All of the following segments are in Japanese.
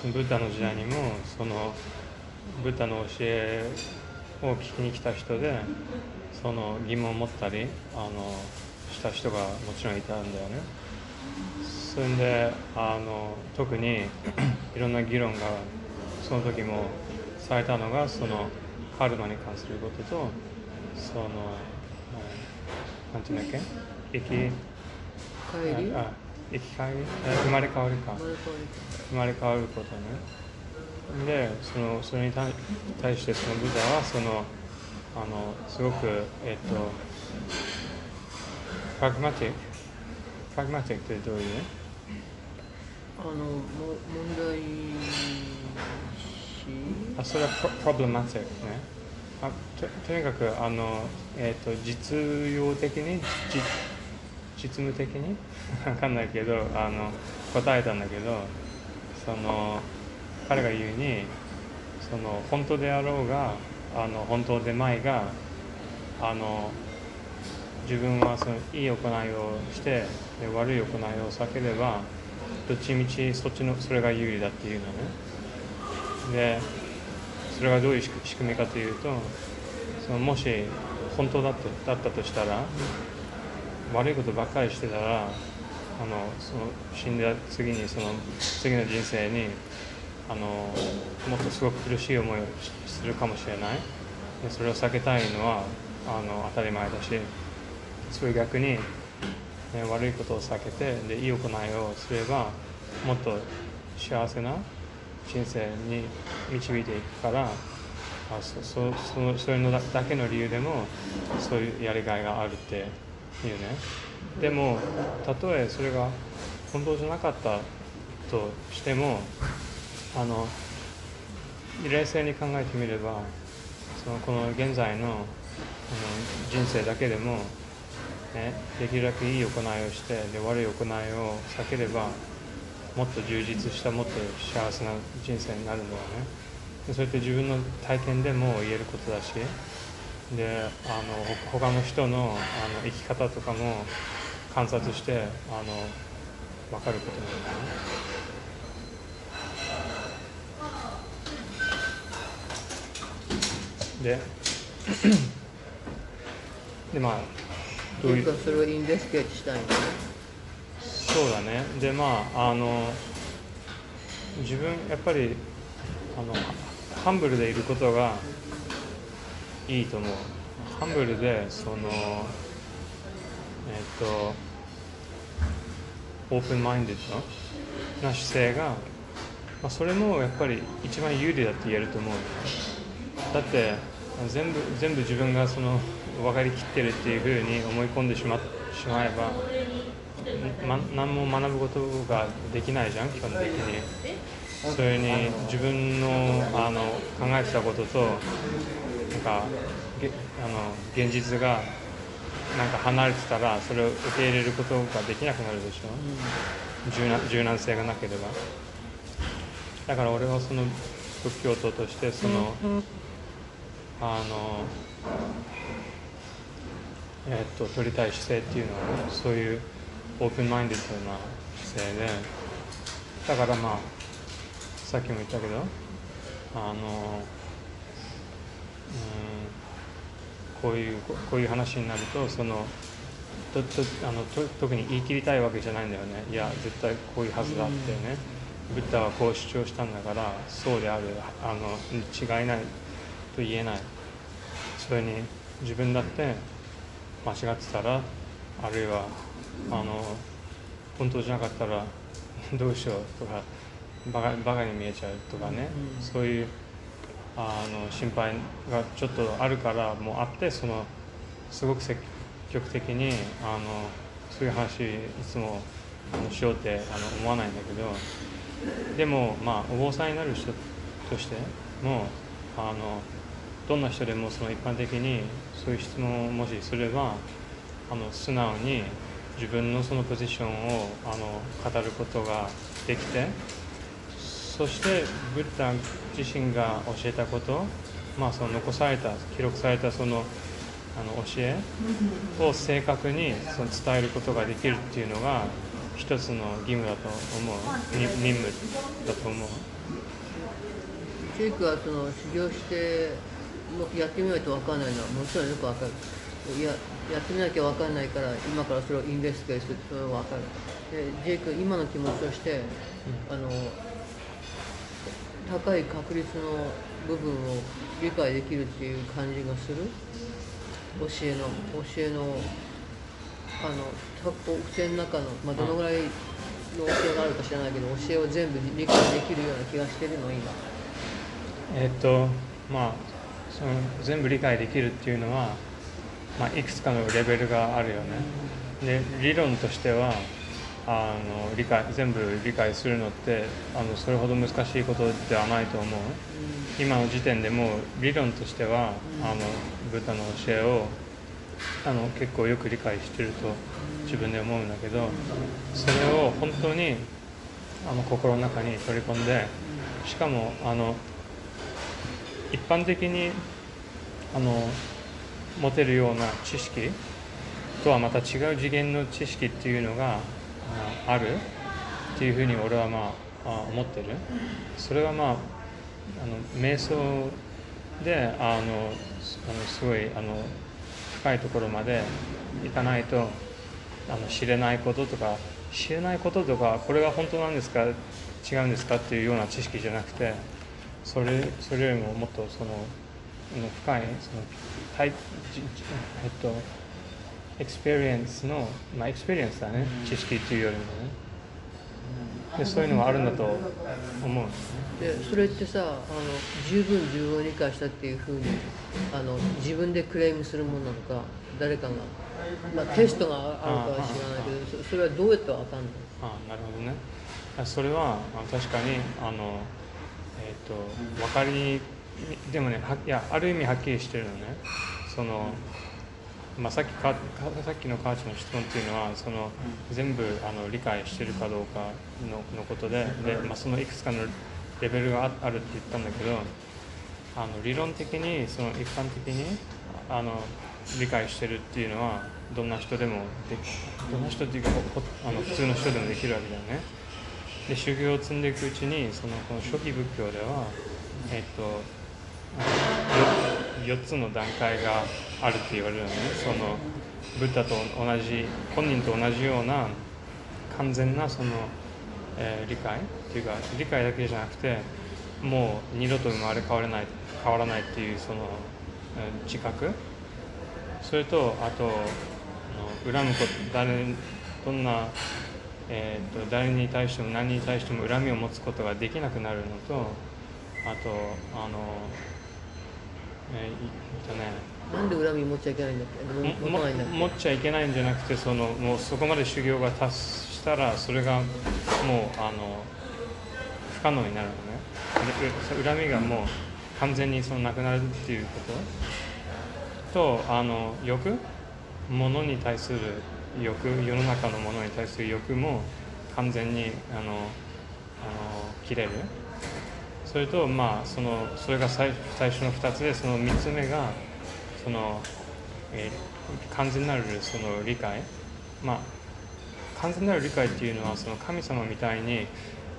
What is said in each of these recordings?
そのブッダの時代にもそのブッダの教えを聞きに来た人でその疑問を持ったりあのした人がもちろんいたんだよね。それであの特に いろんな議論がその時もされたのがそのカルマに関することとそのなんていうんだっけ？生き帰り？あ生き返りあ生まれ変わりか。生まれ変わることね。でそのそれに対対してそのブダはそのあのすごくえっとプラグマティックプラグマティックってどういう？あのも問題しあそれはプロプロブレマティックね。あととにかくあの、えっと実用的にじ実務的に？わかんないけどあの答えたんだけどその彼が言うにその本当であろうがあの本当でまいがあの自分はそのいい行いをしてで悪い行いを避ければどっちみちそっちのそれが有利だっていうのね。でそれがどういう仕組みかというとそのもし本当だってだったとしたら悪いことばっかりしてたらあのその死んだ次にその次の人生にあのもっとすごく苦しい思いをするかもしれない。でそれを避けたいのはあの当たり前だしそれ逆に、ね、悪いことを避けてでいい行いをすればもっと幸せな人生に導いていくからあそそそのそれのだけの理由でもそういうやりがいがあるっていうね。でもたとえそれが本当じゃなかったとしてもあの冷静に考えてみればそのこの現在のあの人生だけでも、ね、できるだけいい行いをしてで悪い行いを避ければもっと充実したもっと幸せな人生になるんだよね。でそれって自分の体験でも言えることだしであのほ他の人のあの生き方とかも観察してあの分かることなんだよねででまあどういう？それを investigate したいんだね。そうだね。でまああの自分やっぱりあの humble でいることがいいと思う。 humble でそのえっ、と open-minded な姿勢が、まあ、それもやっぱり一番有利だって言えると思う。だって全部全部自分がその分かりきってるっていうふうに思い込んでしましまえばま、何も学ぶことができないじゃん基本的に。それに自分のあの考えてたこととかげあの現実がなんか離れてたらそれを受け入れることができなくなるでしょ？柔軟柔軟性がなければ。だから俺はその仏教徒としてその、あのえっと取りたい姿勢っていうのはそういうオープンマインデッドな姿勢でだからまあさっきも言ったけどあの、うん、こういうここういう話になるとそのととあのと特に言い切りたいわけじゃないんだよね。いや絶対こういうはずだってね、ブッダはこう主張したんだからそうであるあの違いないと言えない。それに自分だって間違ってたらあるいはあの本当じゃなかったらどうしようとかバカバカに見えちゃうとかね、うん。そういうあの心配がちょっとあるからもうあってそのすごく積極的にあのそういう話いつもあのしようってあの思わないんだけどでもまあお坊さんになる人としてもあのどんな人でもその一般的にそういう質問をもしすればあの素直に自分のそのポジションをあの語ることができてそしてブッダ自身が教えたこと、まあ、その残された記録されたそのあの教えを正確にその伝えることができるっていうのが一つの義務だと思う。に任務だと思う。ジェイクはその修行してやってみないと分かんないのはもちろんよく分かる。いややってみなきゃ分かんないから今からそれをインベスティゲートするそれは分かる。でジェイク今の気持ちとして、あの高い確率の部分を理解できるっていう感じがする？教えの教えのあのた教えの中の、まあ、どのぐらいの教えがあるか知らないけど教えを全部理解できるような気がしてるの今。えっとまあその全部理解できるっていうのは、まあ、いくつかのレベルがあるよね。で理論としてはあの理解全部理解するのってあのそれほど難しいことではないと思う。今の時点でもう理論としては、あのブッダの教えをあの結構よく理解してると自分で思うんだけどそれを本当にあの心の中に取り込んでしかもあの一般的にあの持てるような知識とはまた違う次元の知識っていうのがある？っていうふうに俺はまあ思ってる。それはまああの瞑想であのあのすごいあの深いところまで行かないとあの知れないこととか知れないこととかこれが本当なんですか？違うんですか？っていうような知識じゃなくてそれそれよりももっとその深いその体えっと experience のまあ experience だね知識っていうよりもね。でそういうのがあるんだと思うんですね。でそれってさあの十分自分を理解したっていうふうにあの自分でクレームするものなのか誰かが、まあ、テストがあるかは知らないけどそそれはどうやってわかんないあなるほどね。あそれはあ確かにあのえっ、と分かりでもねはいやある意味はっきりしてるのね。そのまあ、さっきかかさっきのカーチの質問っていうのはその全部あの理解してるかどうかののことでで、まあ、そのいくつかのレベルがああるって言ったんだけどあの理論的にその一般的にあの理解してるっていうのはどんな人でもでどんな人っていうかあの普通の人でもできるわけだよね。で修行を積んでいくうちにそのこの初期仏教では、えっと、4, つの段階があるって言われるのね。そのブッダと同じ本人と同じような完全なその、えー理解っていうか理解だけじゃなくてもう二度と生まれ変われない変わらないっていうその、えー自覚。それとあとの恨むこと誰どんな、えー、と誰に対しても何に対しても恨みを持つことができなくなるのとあとあの、えーっとねなんで恨み持っちゃいけないんだっけ？持もたないんだっけ持っちゃいけないんじゃなくてそのもうそこまで修行が達したらそれがもうあの不可能になるのね。恨みがもう完全にそのなくなるっていうこと。とあの欲？物に対する欲？世の中のものに対する欲も完全にあのあの切れるそれとまあそのそれが最最初の2つでその3つ目がその、えー完全なるその理解。まあ完全なる理解っていうのはその神様みたいに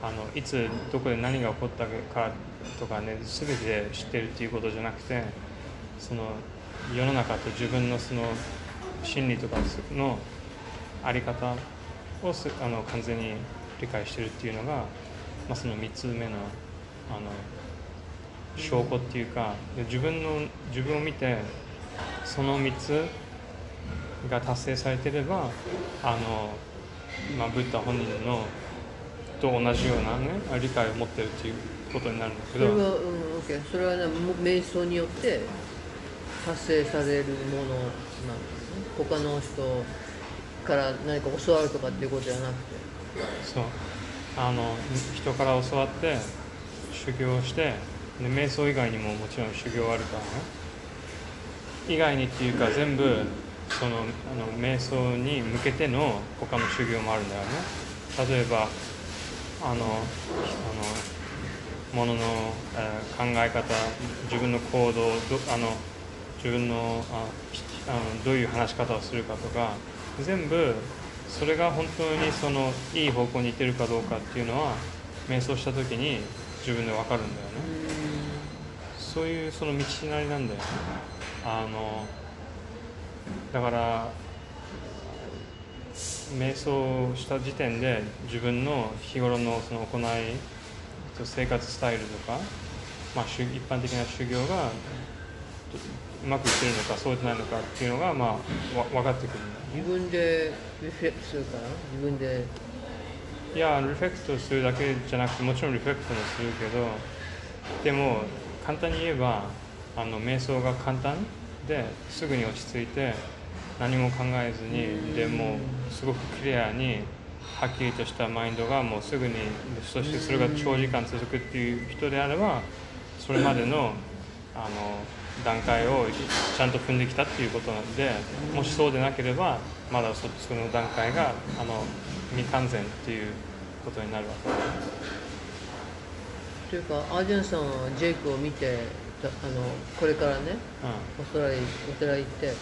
あのいつどこで何が起こったかとかね全て知ってるっていうことじゃなくてその世の中と自分のその心理とかのあり方をすあの完全に理解してるっていうのが、まあ、その3つ目のあの証拠っていうかで自分の自分を見てその3つが達成されてればあの、まあ、ブッダ本人のと同じような、ね、理解を持ってるっていうことになるんだけど。それは、うん、それはねも瞑想によって達成されるものなんですね。他の人から何か教わるとかっていうことじゃなくて。そう。あの人から教わって修行してで瞑想以外にももちろん修行あるからね以外にっていうか全部そのあの瞑想に向けての他の修行もあるんだよね。例えばあのあのものの、えー考え方自分の行動どあの自分のああのどういう話し方をするかとか全部それが本当にそのいい方向に行ってるかどうかっていうのは瞑想した時に自分で分かるんだよね。そういうその道なりなんだよね。あのだから瞑想した時点で自分の日頃のその行い生活スタイルとか、まあ、一般的な修行がうまくいってるのかそうじゃないのかっていうのが、まあ、わ分かってくる自分でリフレクトするから自分でいやリフレクトするだけじゃなくてもちろんリフレクトもするけどでも簡単に言えばあの瞑想が簡単ですぐに落ち着いて何も考えずにでもすごくクリアにはっきりとしたマインドがもうすぐにそしてそれが長時間続くっていう人であればそれまでのあの段階をちゃんと踏んできたっていうことなんでもしそうでなければまだその段階があの未完全っていうことになるわけ。というかアージェンさんはジェイクを見てあのこれからね、うん、お寺お寺行って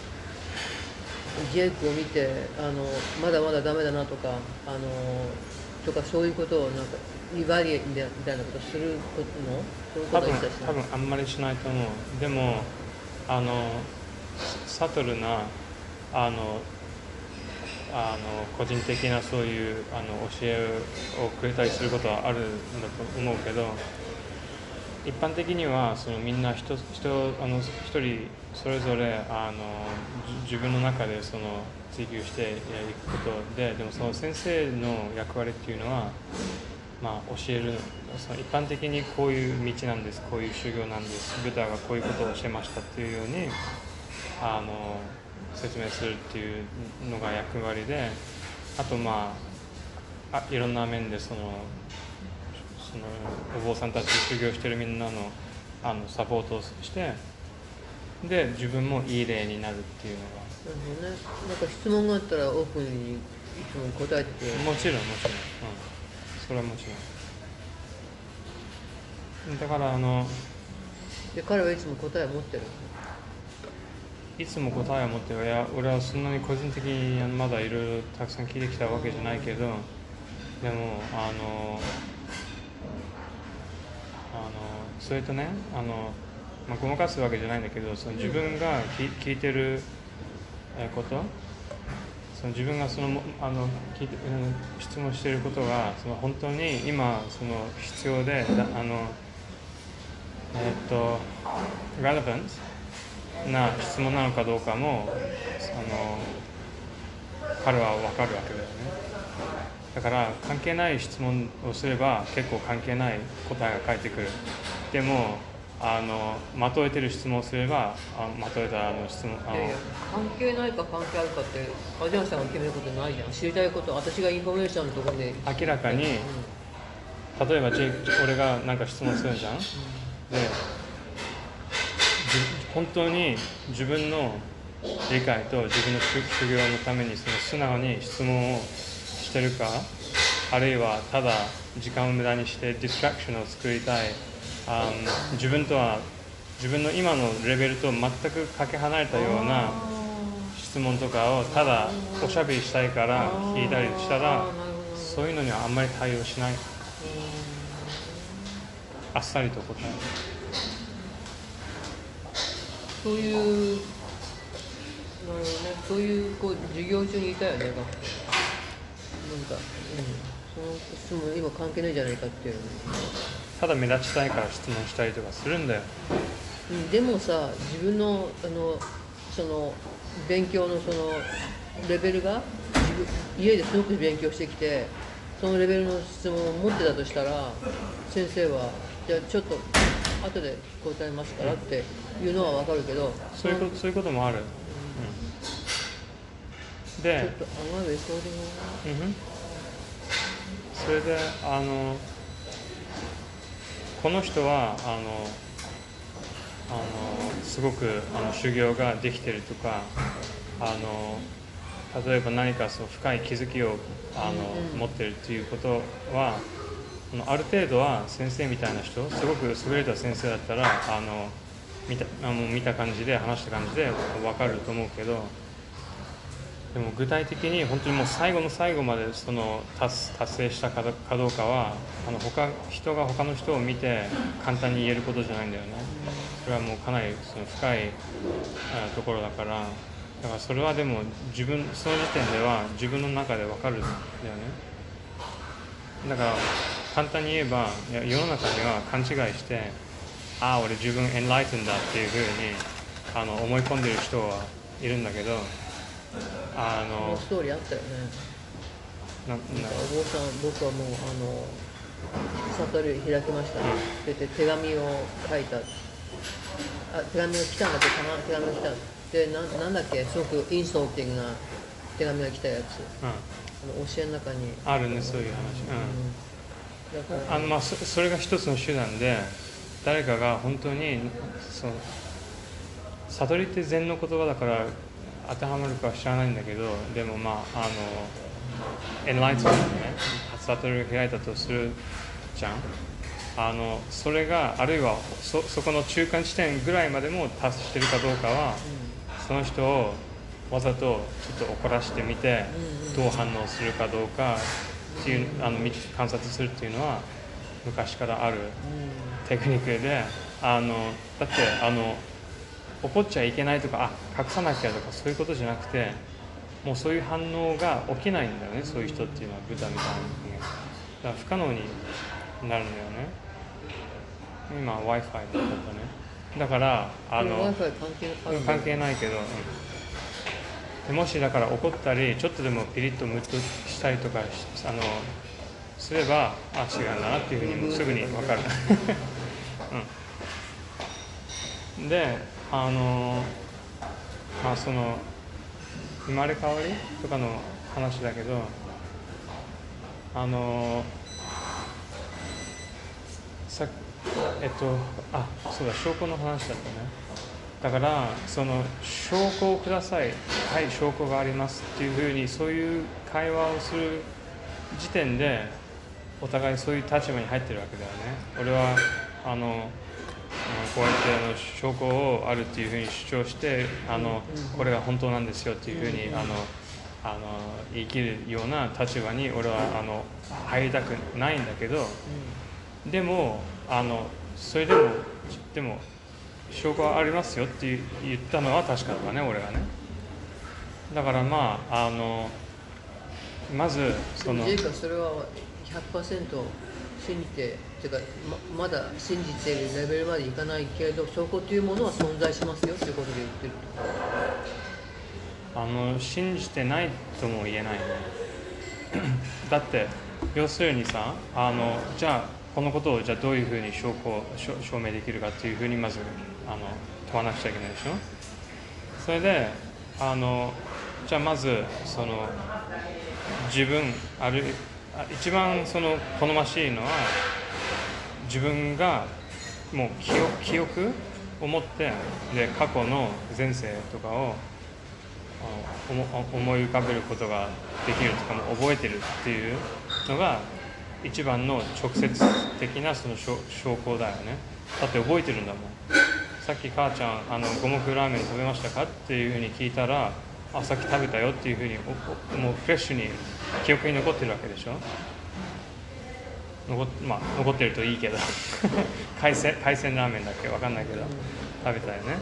ジェイクを見てあのまだまだダメだなとかあのとかそういうことをなんかリバリエみたいなことすることの多分多分あんまりしないと思う。でもあのサトルなあのあの個人的なそういうあの教えをくれたりすることはあるんだと思うけど一般的にはそのみんな人人あの一人それぞれあの自分の中でその追求していくことででもその先生の役割っていうのは、まあ、教えるその一般的にこういう道なんですこういう修行なんですブダがこういうことを教えましたっていうようにあの説明するっていうのが役割であとまああいろんな面でそのそのお坊さんたち修行してるみんなのあのサポートをしてで自分もいい例になるっていうのが。ね。なんか質問があったらオープンにいつも答えてて。もちろんもちろん、うん、それはもちろん。だからあので彼はいつも答えを持ってるいつも答えを持ってるいや俺はそんなに個人的にまだいろいろたくさん聞いてきたわけじゃないけどでもあのあのそれとねあの、まあ、ごまかすわけじゃないんだけどその自分が聞いてることその自分がそのあの聞いて質問していることがその本当に今その必要であのえっ、と relevant な質問なのかどうかもあの彼は分かるわけだよね。だから関係ない質問をすれば結構関係ない答えが返ってくる。でもあのまとえてる質問をすればあまとえたあの質問あの関係ないか関係あるかってアジアンさんが決めることないじゃん。知りたいこと私がインフォメーションのところで。明らかに、うん、例えば俺が何か質問するじゃん、うん、で本当に自分の理解と自分の修行のためにその素直に質問をしてるかあるいはただ時間を無駄にして distraction を作りたい。あ自分とは自分の今のレベルと全くかけ離れたような質問とかをただおしゃべりしたいから聞いたりしたらそういうのにはあんまり対応しない。あっさりと答える。そういうなるほどねそういうこう授業中にいたよねなんか、うん、その質問今関係ないじゃないかっていうただ目立ちたいから質問したりとかするんだよ、うん、でもさ自分のあのその勉強のそのレベルが自分家ですごく勉強してきてそのレベルの質問を持ってたとしたら先生はじゃあちょっと後で答えますからっていうのは分かるけど、そういうことそういうこともある、うん。うん、でちょっと甘いレコーディング、うん、それであのこの人はあのあのすごくあの修行ができてるとかあの例えば何かそう深い気づきをあの、うん、持ってるっていうことはある程度は先生みたいな人すごく優れた先生だったらあの見たあの見た感じで話した感じで分かると思うけどでも具体的に本当にもう最後の最後までその達達成したかどうかはあの他人が他の人を見て簡単に言えることじゃないんだよね。それはもうかなりその深いところだからだからそれはでも自分その時点では自分の中で分かるんだよね。だから簡単に言えば世の中には勘違いしてああ俺自分エンライトンだっていうふうにあの思い込んでる人はいるんだけどあのストーリーあったよね。なななんかお坊さん僕はもうあの悟り開きました。って言って手紙を書いた。あ手紙が来たんだってたま手紙が来た。でななんだっけ？すごくインソーティングな手紙が来たやつ。うん、あの教えの中に、あるねそういう話、うん、あのまあそそれが一つの手段で誰かが本当にそう悟りって禅の言葉だから当てはまるかは知らないんだけどでもまああのエンライトメントね悟りを開いたとするじゃん。あのそれがあるいはそそこの中間地点ぐらいまでも達してるかどうかはその人をわざとちょっと怒らしてみてどう反応するかどうかっていうあの見観察するっていうのは昔からあるテクニックであのだってあの怒っちゃいけないとかあ隠さなきゃとかそういうことじゃなくてもうそういう反応が起きないんだよねそういう人っていうのはブタみたいに。だから不可能になるんだよね。今 w i f i だったね。だからああの関係ないけど、うん。でもしだから怒ったりちょっとでもピリッとムッとしたりとかあのすればあ違うんだなっていうふうにすぐに分かる、うん、であのまあその生まれ変わりとかの話だけどあのさえっとあそうだ証拠の話だったね。だからその証拠をくださいはい証拠がありますっていうふうにそういう会話をする時点でお互いそういう立場に入ってるわけだよね。俺はあのこうやってあの証拠をあるっていうふうに主張してあのこれが本当なんですよっていうふうにあのあの言い切るような立場に俺はあの入りたくないんだけどでもあのそれでもでも証拠はありますよって言ったのは確かだね俺がね。だからまああのまずそのそれは100%信じててかままだ信じているレベルまでいかないけれど証拠というものは存在しますよということで言ってるあの信じてないとも言えないね。だって要するにさあのじゃあこのことをじゃあどういうふうに証拠証証明できるかっていうふうにまずあの問わなくちゃいけないでしょ？それであのじゃあまずその自分あるあ一番その好ましいのは自分がもう記憶記憶を持ってで過去の前世とかを思い浮かべることができるとかも覚えてるっていうのが一番の直接的なその証拠だよね。だって覚えてるんだもん。さっき母ちゃんあの五目ラーメン食べましたかっていうふうに聞いたらあさっき食べたよっていうふうにもうフレッシュに記憶に残ってるわけでしょ？残,、まあ、残ってるといいけど。海鮮海鮮ラーメンだっけ？わかんないけど。食べたよね。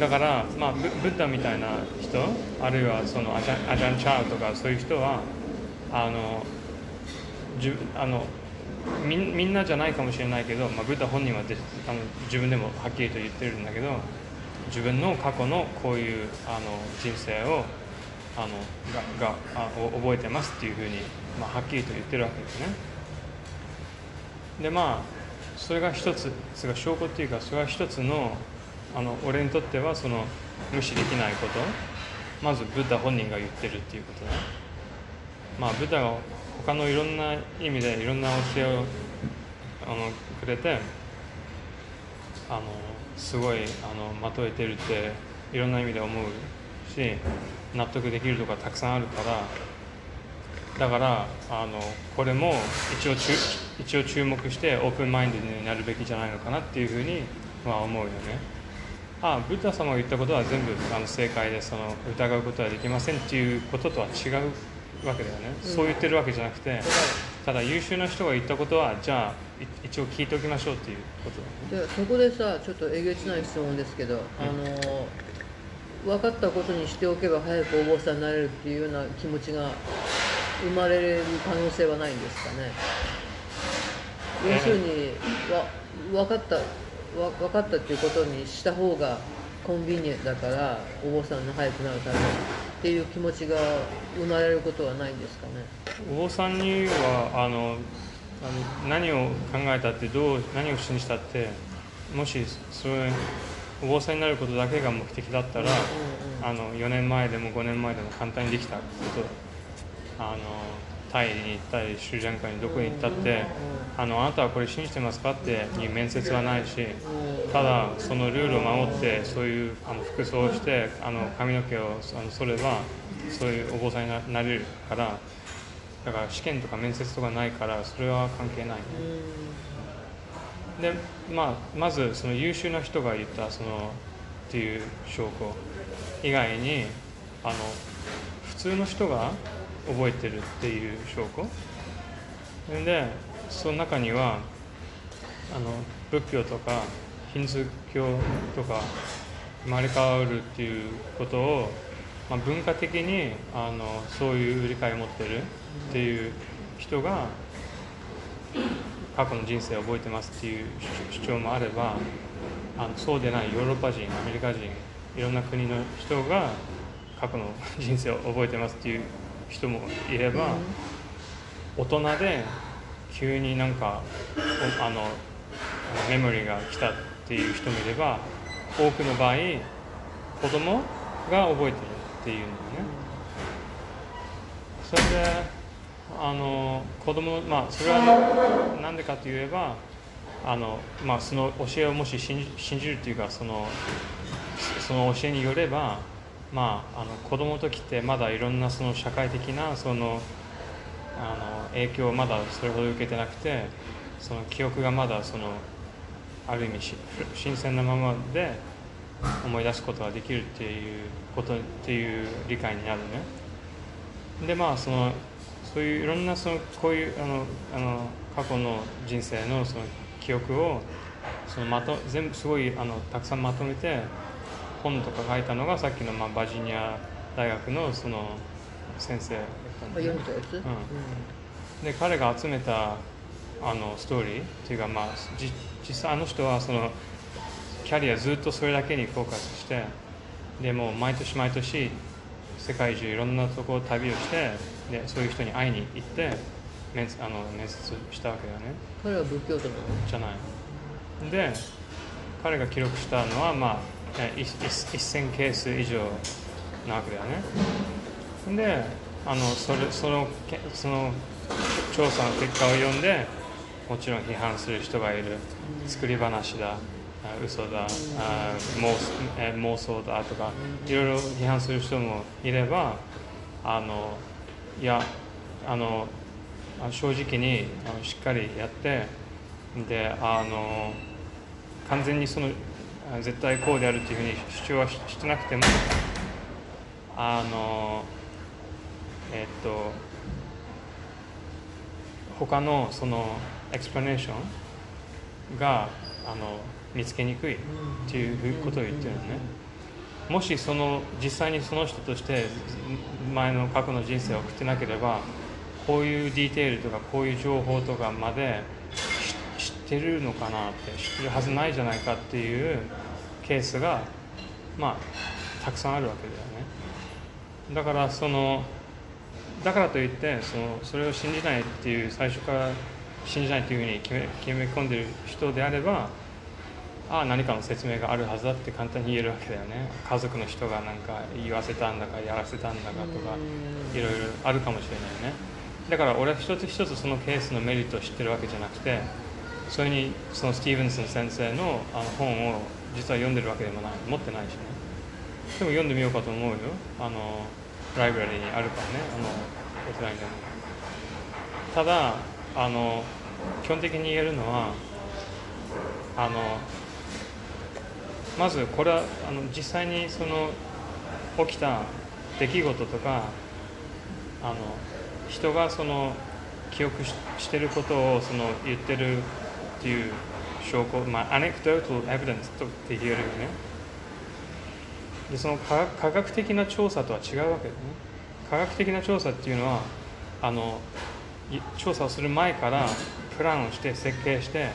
だから、まあ、ブッダみたいな人あるいはそのアジャンアジャン・チャーとかそういう人はあのじゅあのみんみんなじゃないかもしれないけど、まあ、ブッダ本人はであの自分でもはっきりと言ってるんだけど自分の過去のこういうあの人生をあのががあ覚えてますっていうふうに、まあ、はっきりと言ってるわけですね。でまあそれが一つそれが証拠っていうかそれが一つのあの俺にとってはその無視できないことまずブッダ本人が言ってるっていうことね。まあブッダが他のいろんな意味でいろんな教えをあのくれてあのすごいあのまとえてるっていろんな意味で思うし納得できるとかたくさんあるからだからあのこれも一応注一応注目してオープンマインドになるべきじゃないのかなっていうふうには思うよね。あブッダ様が言ったことは全部あの正解でその疑うことはできませんっていうこととは違う。わけだよね、うん。そう言ってるわけじゃなくてただ優秀な人が言ったことはじゃあい一応聞いておきましょうっていうことだね。そこでさちょっとえげつない質問ですけど、あの分かったことにしておけば早くお坊さんになれるっていうような気持ちが生まれる可能性はないんですかね。要するにわ分かったわ分かったっていうことにした方がコンビニだからお坊さんが早くなるためにっていう気持ちが生まれることはないんですかね。お坊さんにはあの何を考えたってどう何を信じたってもしそれお坊さんになることだけが目的だったら、あの4年前でも5年前でも簡単にできたこと。あのタイに行ったりシュージャンカにどこに行ったってあのあなたはこれ信じてますかっていう面接はないしただそのルールを守ってそういうあの服装をしてあの髪の毛をあの剃ればそういうお坊さんにななれるからだから試験とか面接とかないからそれは関係ない。で、まあ、まずその優秀な人が言ったそのっていう証拠以外にあの普通の人が覚えてるっていう証拠？でその中にはあの仏教とかヒンズー教とか生まれ変わるっていうことを、まあ、文化的にあのそういう理解を持ってるっていう人が過去の人生を覚えてますっていう主張もあればあのそうでないヨーロッパ人アメリカ人いろんな国の人が過去の人生を覚えてますっていう人もいれば、大人で急になんかおあのメモリーが来たっていう人もいれば多くの場合子供が覚えてるっていうんだよね。それであの子供まあそれは何でかといえばあの、まあ、その教えをもし信じ信じるというかそのその教えによれば、まあ、あの子供の時ってまだいろんなその社会的なそのあの影響をまだそれほど受けてなくてその記憶がまだそのある意味し新鮮なままで思い出すことができるっていうことっていう理解になるね。でまあそのそういういろんなそのこういうあのあの過去の人生のその記憶をそのまと全部すごいあのたくさんまとめて本とか書いたのがさっきの、まあ、バージニア大学のその先生だったんだよね。読ん。で彼が集めたあのストーリーっていうか、まあ、じ実際あの人はそのキャリアずっとそれだけにフォーカスしてでもう毎年毎年世界中いろんなとこ旅をしてでそういう人に会いに行って面接あの面接したわけだよね。彼は仏教徒なの？じゃない。で彼が記録したのは、まあ、1000ケース以上なわけだよね。であのそれそのその調査の結果を読んでもちろん批判する人がいる。作り話だ。あ嘘だ。あ妄妄想だ。とかいろいろ批判する人もいればあのいやあの正直にしっかりやってであの完全にその絶対こうであるっていうふうに主張はしてなくてもあのえっと他のそのエクスプラネーションがあの見つけにくいっていうことを言ってるのね。もしその実際にその人として前の過去の人生を送ってなければこういうディテールとかこういう情報とかまで知ってるのかなって知ってるはずないじゃないかっていうケースがまあたくさんあるわけだよね。だからそのだからといってそのそれを信じないっていう最初から信じないというふうに決め決め込んでる人であればああ何かの説明があるはずだって簡単に言えるわけだよね。家族の人がなんか言わせたんだかやらせたんだかとかいろいろあるかもしれないね。だから俺は一つ一つそのケースのメリットを知ってるわけじゃなくてそれにそのスティーブンソン先生のあの本を実は読んでるわけでもない持ってないしね。でも読んでみようかと思うよ。あのライブラリーにあるからね。あのお寺にでもただあの基本的に言えるのはあのまずこれはあの実際にその起きた出来事とかあの人がその記憶ししてることをその言ってるっていう証拠、まあ、アネクドートエビデンスとって言えるよね。でその科科学的な調査とは違うわけだね。科学的な調査っていうのはあの調査をする前からプランをして設計して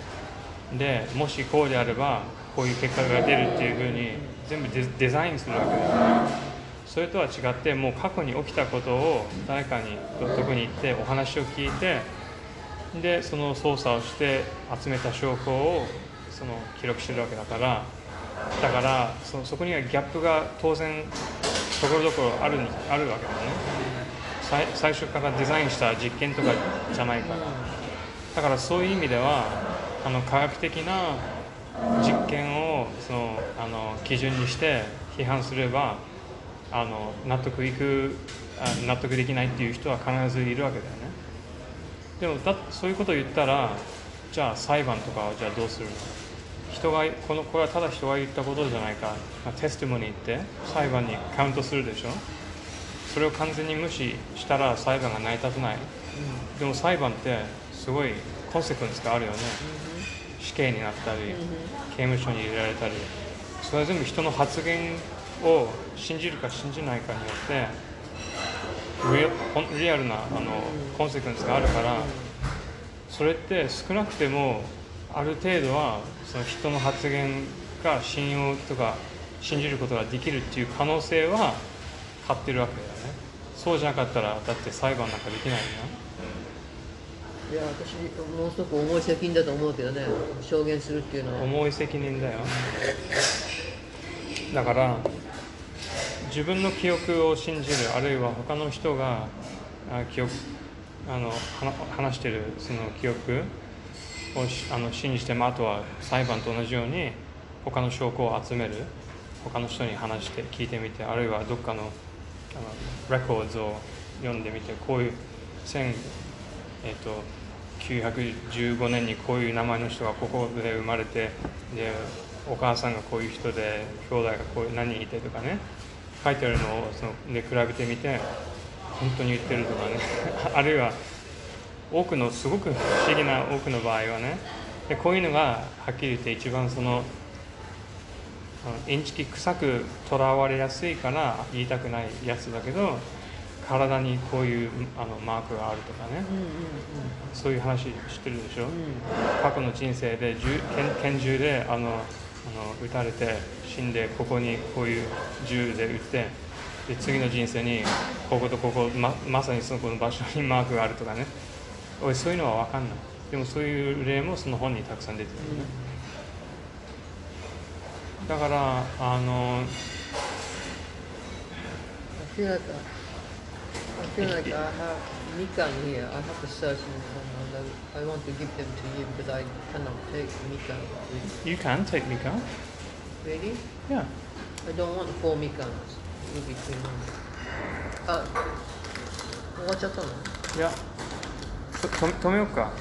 でもしこうであればこういう結果が出るっていうふうに全部デデザインするわけですね。それとは違ってもう過去に起きたことを誰かにどこに行ってお話を聞いてでその操作をして集めた証拠をその記録してるわけだから。だからそそこにはギャップが当然ところどころあるあるわけだね。最最初からデザインした実験とかじゃないから。だからそういう意味ではあの科学的な実験をそのあの基準にして批判すればあの納得いく納得できないっていう人は必ずいるわけだよね。でもだそういうことを言ったらじゃあ裁判とかはじゃあどうするの？人がこのこれはただ人が言ったことじゃないか、まテスティモニーって裁判にカウントするでしょ？それを完全に無視したら裁判が成り立たない。でも裁判ってすごいコンセクエンスがあるよね。死刑になったり刑務所に入れられたり。それは全部人の発言を信じるか信じないかによってリリアルなあのコンセクエンスがあるからそれって少なくてもある程度はその人の発言が信用とか信じることができるっていう可能性は張ってるわけだよね。そうじゃなかったらだって裁判なんかできないよいや私ものすごく重い責任だと思うけどね。証言するっていうのは。な重い責任だよ。だから自分の記憶を信じるあるいは他の人が記憶あの話してるその記憶をあの信じて、まあ、あとは裁判と同じように他の証拠を集める他の人に話して聞いてみてあるいはどっかのあのレコードを読んでみてこういう1えっ、ー、と915年にこういう名前の人がここで生まれてでお母さんがこういう人で兄弟がこういう何人いてとかね。書いてあるのをそので比べてみて本当に言ってるとかね。あるいは多くのすごく不思議な多くの場合はね。でこういうのがはっきり言って一番そのインチキ臭くとらわれやすいから言いたくないやつだけど体にこういうあのマークがあるとかね。うんうんそういう話知ってるでしょ、うん。過去の人生で拳銃であのあの撃たれて死んでここにこういう銃で撃ってで次の人生にこことここままさにそのこの場所にマークがあるとかねおいそういうのは分かんないでもそういう例もその本にたくさん出てるよね、だからあの I feel like I feel like I have Mika here. I have to search in someone. I want to give them to you because I cannot take mikan. You can take car Really? Yeah I don't want four mikans. It will be too long. あ、終わっちゃったのいやとと止めようか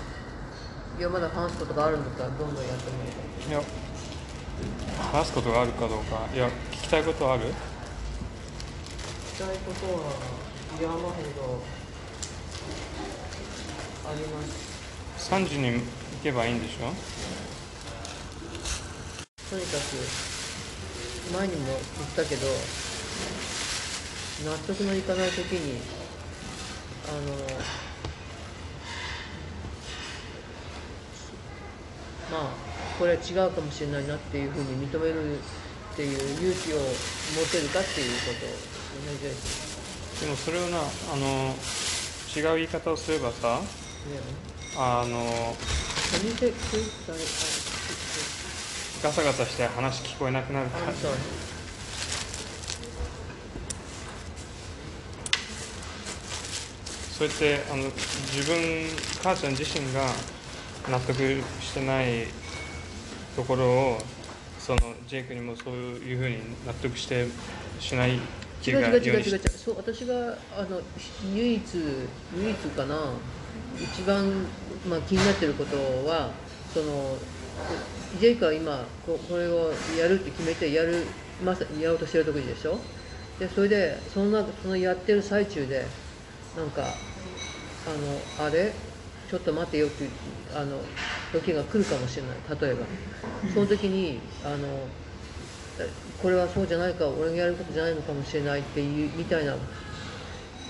いや、まだ話すことがあるんだったらどんどんやってもいい。いや話すことがあるかどうかいや聞きたいことある聞きたいことは山ほどあります。3時に行けばいいんでしょ？とにかく前にも言ったけど納得のいかない時にあのまあこれは違うかもしれないなっていうふうに認めるっていう勇気を持てるかっていうことですよねでもそれをなあの違う言い方をすればさねあのガサガサして話聞こえなくなるからそうやってあの自分母ちゃん自身が納得してないところをそのジェイクにもそういうふうに納得してしない気違うが違う違う違う違うそう私があの唯一唯一かな。一番、まあ、気になってることはそのジェイクは今ここれをやるって決めてやるまさやろうとしてる時でしょ？でそれでそんなそのやってる最中でなんかあのあれ？ちょっと待てよっていうあの時が来るかもしれない。例えば。その時にあのこれはそうじゃないか俺がやることじゃないのかもしれないっていうみたいな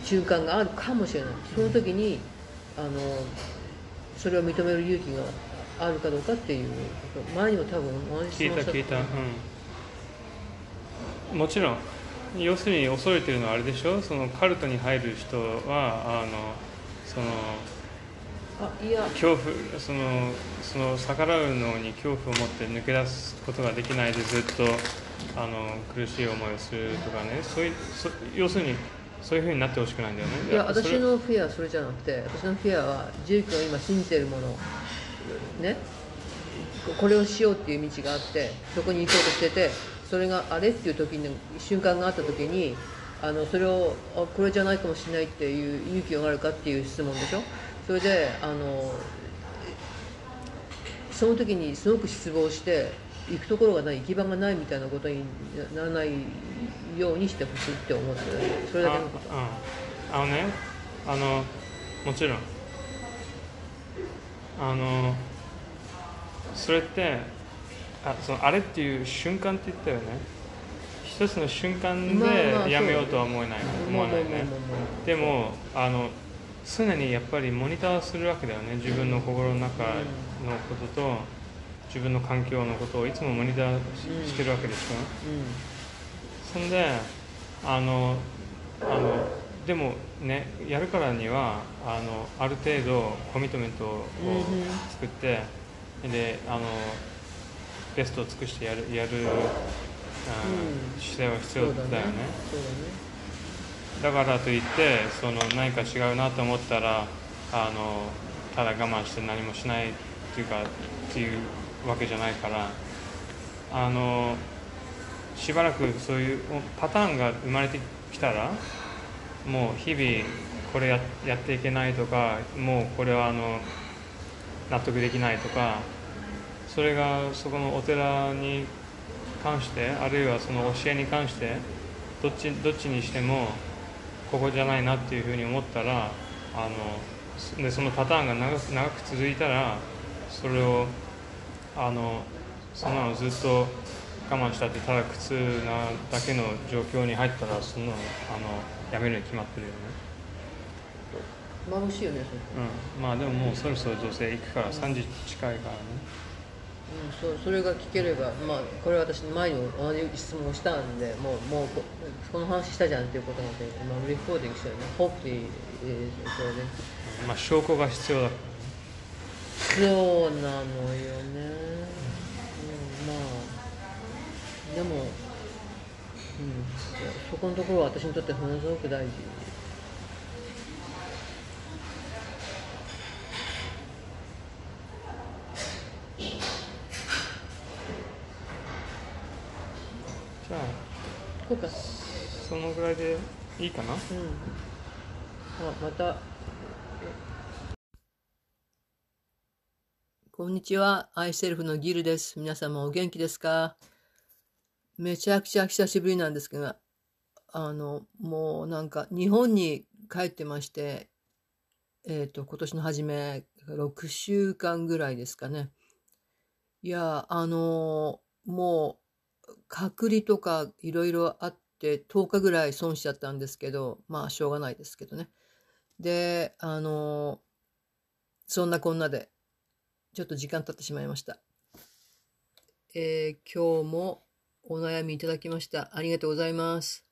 瞬間があるかもしれない。その時にあのそれを認める勇気があるかどうかっていう前にも多分聞いた聞いた。うん。もちろん。要するに恐れてるのはあれでしょそのカルトに入る人はあのそのあいや恐怖そのその逆らうのに恐怖を持って抜け出すことができないでずっとあの苦しい思いをするとかねそういうそ要するにそういうふうになってほしくないんだよね。いや私のフィアはそれじゃなくて私のフィアはジェイクが今信じているもの。ね。これをしようっていう道があってそこに行こうとしててそれがあれっていう時に瞬間があった時にあのそれをあこれじゃないかもしれないっていう勇気があるかっていう質問でしょ。それであのその時にすごく失望して行くところがない行き場がないみたいなことにならないようにしてほしいって思ってるそれだけのこと。あ,、うん、あのねあのもちろん。あのそれってあそのあれっていう瞬間って言ったよね。一つの瞬間でやめようとは思えない。思わないね。でもあの常にやっぱりモニターするわけだよね。自分の心の中のことと自分の環境のことをいつもモニターし,、てるわけでしょ？うん。そんであのあのでもねやるからにはあのある程度コミットメントをうんうん。作って、であのベストを尽くしてやるやる、あうん。姿勢は必要だよね。そうだね。だからといってその何か違うなと思ったらあのただ我慢して何もしないっていうかっていうわけじゃないからあのしばらくそういうパターンが生まれてきたらもう日々これややっていけないとかもうこれはあの納得できないとかそれがそこのお寺に関してあるいはその教えに関してどっちどっちにしてもここじゃないなっていうふうに思ったらあのでそのパターンが長く長く続いたらそれをあのそんなのずっと我慢したってただ苦痛なだけの状況に入ったらそんなのあのやめるに決まってるよね、眩しいよねそれ。うん、まあでももうそろそろ女性行くから3時近いからね。うん、そそれが聞ければ、まあ、これは私前にも同じ質問をしたんでもうもうここの話したじゃんっていうことなので、まあ、レコーディングしてるね。ホープに、えー、それで。まあ証拠が必要だそうなのよね、うん、まあでも、うん、そこのところは私にとってものすごく大事。じゃあこうか。そのぐらいでいいかな？うん。あまた。こんにちは、アイセルフのギルです。皆様お元気ですか？めちゃくちゃ久しぶりなんですが、あの、もうなんか日本に帰ってまして、えっ、と、今年の初め、6週間ぐらいですかね。いや、あの、もう、隔離とかいろいろあって、10日ぐらい損しちゃったんですけど、まあ、しょうがないですけどね。で、あの、そんなこんなで、ちょっと時間経ってしまいました。えー今日もお悩みいただきました。ありがとうございます。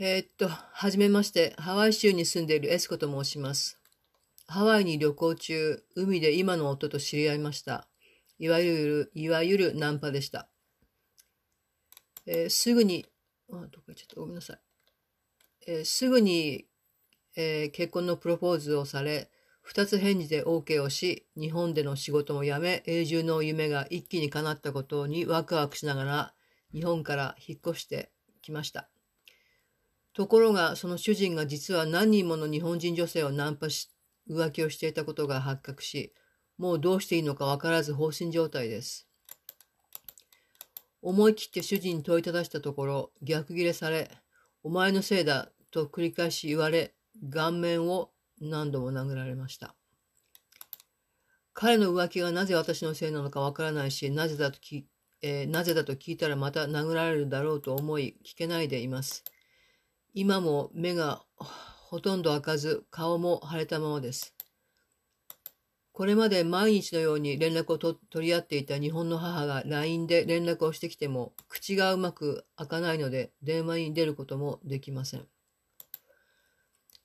えーっと、はじめまして、ハワイ州に住んでいるエスコと申します。ハワイに旅行中、海で今の夫と知り合いました。いわゆる、いわゆるナンパでした。えーすぐに、あ、どっか行っちゃった？ごめんなさい。えーすぐに、え結婚のプロポーズをされ、二つ返事で OK をし、日本での仕事も辞め、永住の夢が一気に叶ったことにワクワクしながら、日本から引っ越してきました。ところが、その主人が実は何人もの日本人女性をナンパし、浮気をしていたことが発覚し、もうどうしていいのかわからず放心状態です。思い切って主人に問いただしたところ、逆ギレされ、お前のせいだと繰り返し言われ、顔面を何度も殴られました。彼の浮気がなぜ私のせいなのかわからないし、なぜだとき、えーなぜだと聞いたらまた殴られるだろうと思い、聞けないでいます。今も目がほとんど開かず、顔も腫れたままです。これまで毎日のように連絡を取り合っていた日本の母が LINE で連絡をしてきても、口がうまく開かないので電話に出ることもできません。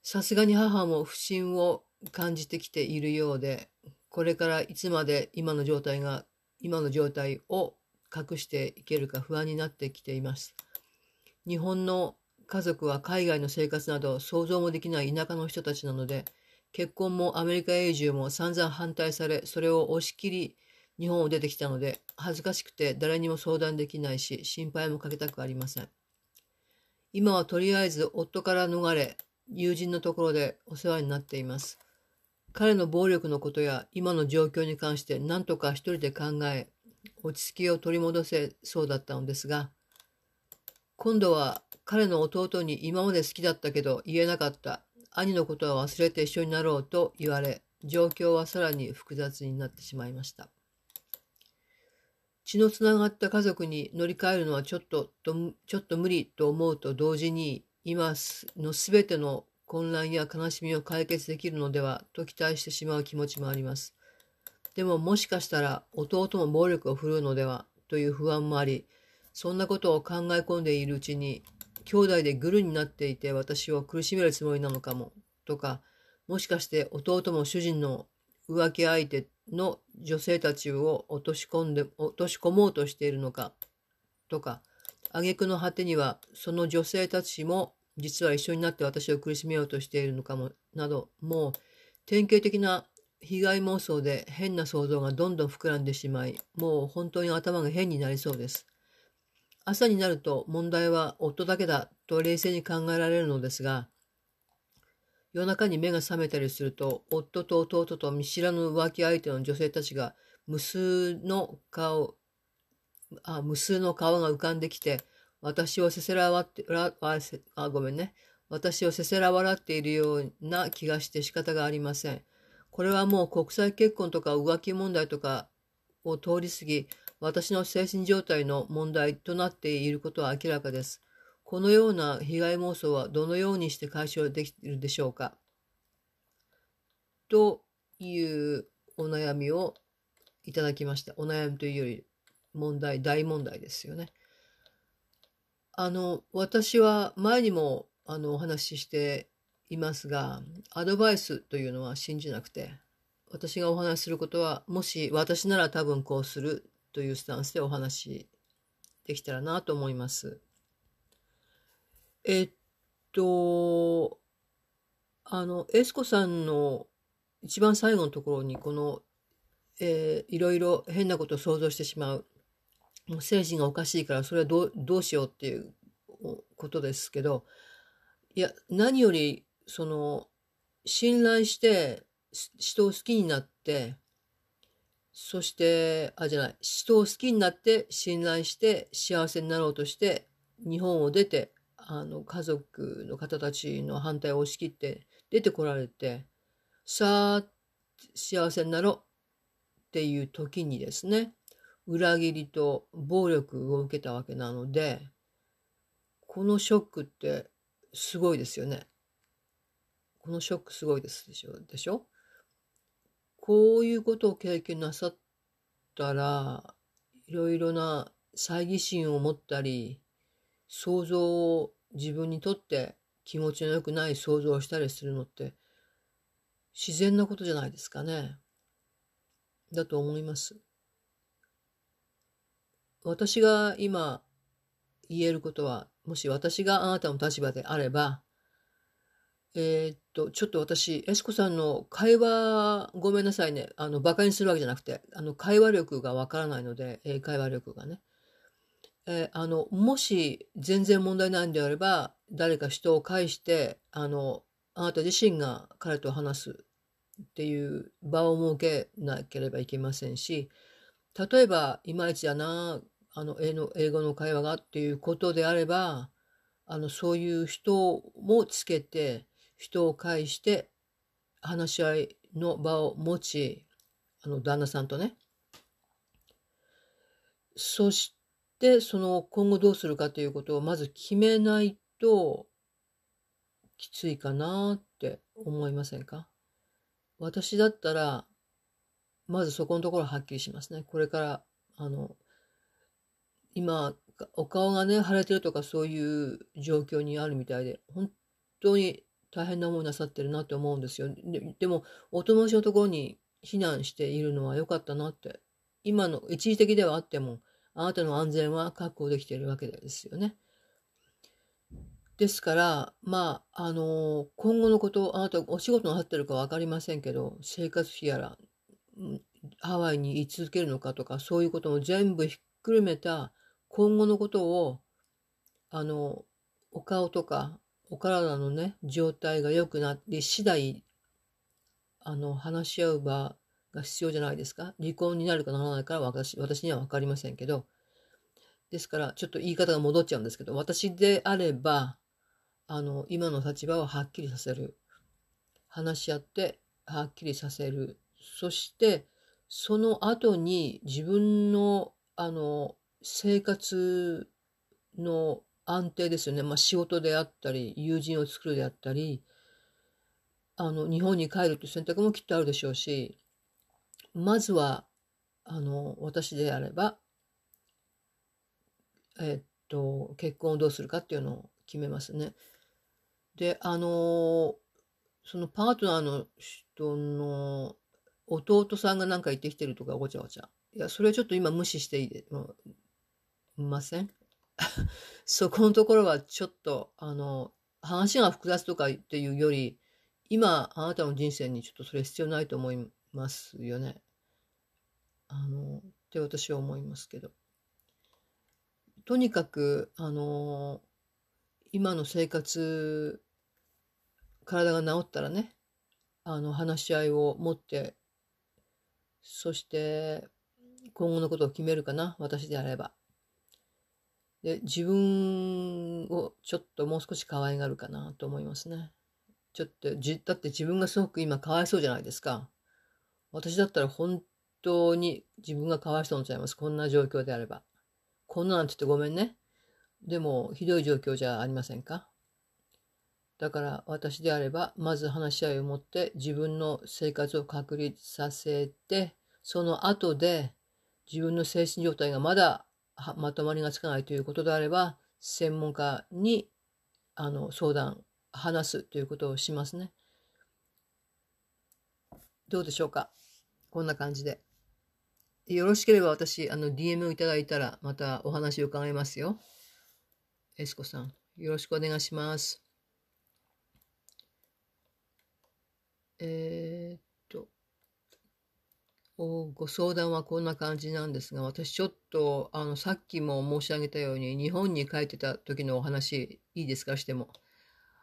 さすがに母も不審を感じてきているようで、これからいつまで今の状態が、今の状態を隠していけるか不安になってきています。日本の家族は海外の生活など想像もできない田舎の人たちなので、結婚もアメリカ永住も散々反対され、それを押し切り日本を出てきたので、恥ずかしくて誰にも相談できないし、心配もかけたくありません。今はとりあえず夫から逃れ、友人のところでお世話になっています。彼の暴力のことや今の状況に関して何とか一人で考え、落ち着きを取り戻せそうだったのですが、今度は彼の弟に今まで好きだったけど言えなかった兄のことは忘れて一緒になろうと言われ、状況はさらに複雑になってしまいました。血のつながった家族に乗り換えるのはちょっととちょっと無理と思うと同時に今のすべての混乱や悲しみを解決できるのではと期待してしまう気持ちもあります。でももしかしたら弟も暴力を振るうのではという不安もあり、そんなことを考え込んでいるうちに兄弟でグルになっていて私を苦しめるつもりなのかもとか、もしかして弟も主人の浮気相手の女性たちを落とし込んで、落とし込もうとしているのかとか、挙句の果てにはその女性たちも実は一緒になって私を苦しめようとしているのかも、など、もう典型的な被害妄想で変な想像がどんどん膨らんでしまい、もう本当に頭が変になりそうです。朝になると問題は夫だけだと冷静に考えられるのですが、夜中に目が覚めたりすると、夫と弟と見知らぬ浮気相手の女性たちが無数の顔、あ、無数の顔が浮かんできて、私をせせら笑って、あごめんね。私をせせら笑っているような気がして仕方がありません。これはもう国際結婚とか浮気問題とかを通り過ぎ、私の精神状態の問題となっていることは明らかです。このような被害妄想はどのようにして解消できるでしょうか？というお悩みをいただきました。お悩みというより問題、大問題ですよね。あの、私は前にもあのお話ししていますが、アドバイスというのは信じなくて、私がお話しすることは、もし私なら多分こうするというスタンスでお話しできたらなと思います。えっと、あの、エスコさんの一番最後のところに、この、えーいろいろ変なことを想像してしまう。もう精神がおかしいから、それはどうどうしようっていうことですけど、いや、何より、その、信頼して、人を好きになって、そして、あ、じゃない、人を好きになって、信頼して、幸せになろうとして、日本を出て、あの、家族の方たちの反対を押し切って、出てこられて、さあ、幸せになろうっていう時にですね、裏切りと暴力を受けたわけなので、このショックってすごいですよね。このショックすごいですでしょ？でしょ？こういうことを経験なさったら、いろいろな猜疑心を持ったり、想像を自分にとって気持ちの良くない想像をしたりするのって、自然なことじゃないですかね。だと思います。私が今言えることは、もし私があなたの立場であれば、えーっと、ちょっと私、エスコさんの会話、ごめんなさいね。あの、馬鹿にするわけじゃなくて、あの、会話力がわからないので、英会話力がね。えーあの、もし全然問題ないんであれば、誰か人を介して、あの、あなた自身が彼と話す。っていう場を設けなければいけませんし、例えば、いまいちだな、あの、英語の会話がっていうことであれば、あの、そういう人もつけて、人を介して、話し合いの場を持ち、あの、旦那さんとね。そして、その、今後どうするかということをまず決めないと、きついかなって思いませんか？私だったら、まずそこのところはっきりしますね。これから、あの、今、お顔がね、腫れてるとかそういう状況にあるみたいで、本当に大変な思いなさってるなって思うんですよ。ででも、お友達のところに避難しているのは良かったなって。今の一時的ではあっても、あなたの安全は確保できているわけですよね。ですから、まあ、あの、今後のこと、あなたお仕事の合ってるかわかりませんけど、生活費やら、ハワイに居続けるのかとか、そういうことも全部ひっくるめた今後のことを、あの、お顔とか、お体のね、状態が良くなって次第、あの、話し合う場が必要じゃないですか。離婚になるかならないかは私私にはわかりませんけど。ですから、ちょっと言い方が戻っちゃうんですけど、私であれば、あの、今の立場をはっきりさせる。話し合って、はっきりさせる。そして、その後に自分の、あの、生活の安定ですよね。まあ仕事であったり、友人を作るであったり、あの、日本に帰るという選択もきっとあるでしょうし、まずは、あの、私であれば、えっと、結婚をどうするかっていうのを決めますね。で、あの、そのパートナーの人の弟さんが何か言ってきてるとかごちゃごちゃ。いや、それはちょっと今無視していいで、ません？そこのところはちょっと、あの、話が複雑とかっていうより、今、あなたの人生にちょっとそれ必要ないと思いますよね。あの、って私は思いますけど。とにかく、あの、今の生活体が治ったらね、あの、話し合いを持って、そして、今後のことを決めるかな、私であれば。で、自分をちょっともう少し可愛がるかなと思いますね。ちょっと、じ、だって自分がすごく今かわいそうじゃないですか。私だったら本当に自分がかわいそうになっちゃいます。こんな状況であれば。こんななんて言ってごめんね。でも、ひどい状況じゃありませんか？だから私であれば、まず話し合いを持って自分の生活を確立させて、その後で自分の精神状態がまだまとまりがつかないということであれば、専門家にあの相談、話すということをしますね。どうでしょうか？こんな感じで。よろしければ私、あの、DM をいただいたら、またお話を伺いますよ。エスコさん、よろしくお願いします。えー、っと、ご相談はこんな感じなんですが、私ちょっと、あの、さっきも申し上げたように、日本に帰ってた時のお話、いいですかしても。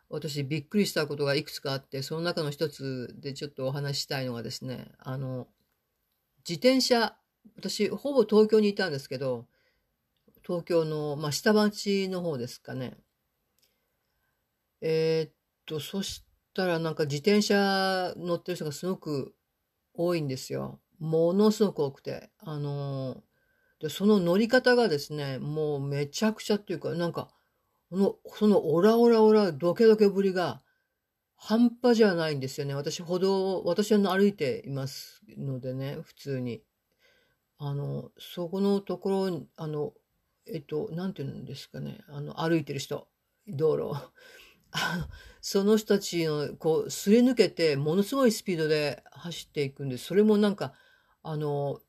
私、びっくりしたことがいくつかあって、その中の一つでちょっとお話したいのがですね、あの、自転車、私、ほぼ東京にいたんですけど、東京の、まあ、下町の方ですかね。えー、っと、そしたらなんか自転車乗ってる人がすごく多いんですよ。ものすごく多くて。あので、その乗り方がですね、もうめちゃくちゃっていうか、なんか、この、そのオラオラオラ、ドケドケぶりが半端じゃないんですよね。私歩道、私は歩いていますのでね、普通に。あの、そこのところ、あの、えっと、なんて言うんですかね、あの、歩いてる人、道路。その人たちの、こう、すり抜けて、ものすごいスピードで走っていくんで。それもなんか、あの、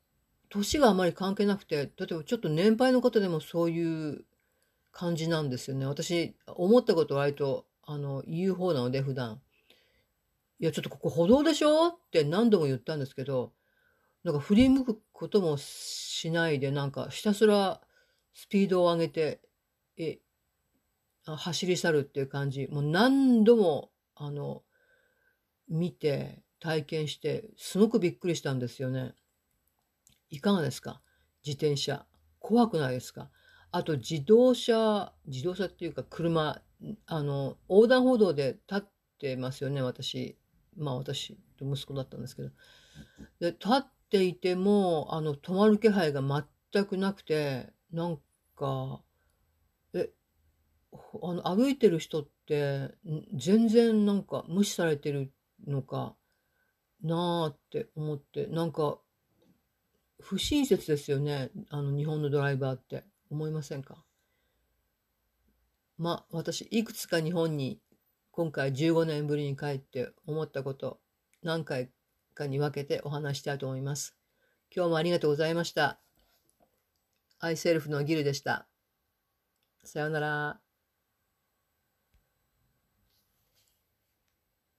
年があまり関係なくて、例えばちょっと年配の方でもそういう感じなんですよね。私、思ったことは割と、あの、言う方なので、普段。いや、ちょっとここ歩道でしょって何度も言ったんですけど、なんか振り向くこともしないで、なんかひたすらスピードを上げて、え、走り去るっていう感じ。もう何度も、あの、見て、体験して、すごくびっくりしたんですよね。いかがですか？自転車。怖くないですか？あと自動車、自動車っていうか車、あの、横断歩道で立ってますよね、私。まあ私と息子だったんですけど。で、立っていても、あの、止まる気配が全くなくて、なんか、あの、歩いてる人って、全然なんか無視されてるのかなーって思って、なんか、不親切ですよね。あの、日本のドライバーって。思いませんか？まあ、私、いくつか日本に今回15年ぶりに帰って思ったこと、何回かに分けてお話したいと思います。今日もありがとうございました。アイセルフのギルでした。さようなら。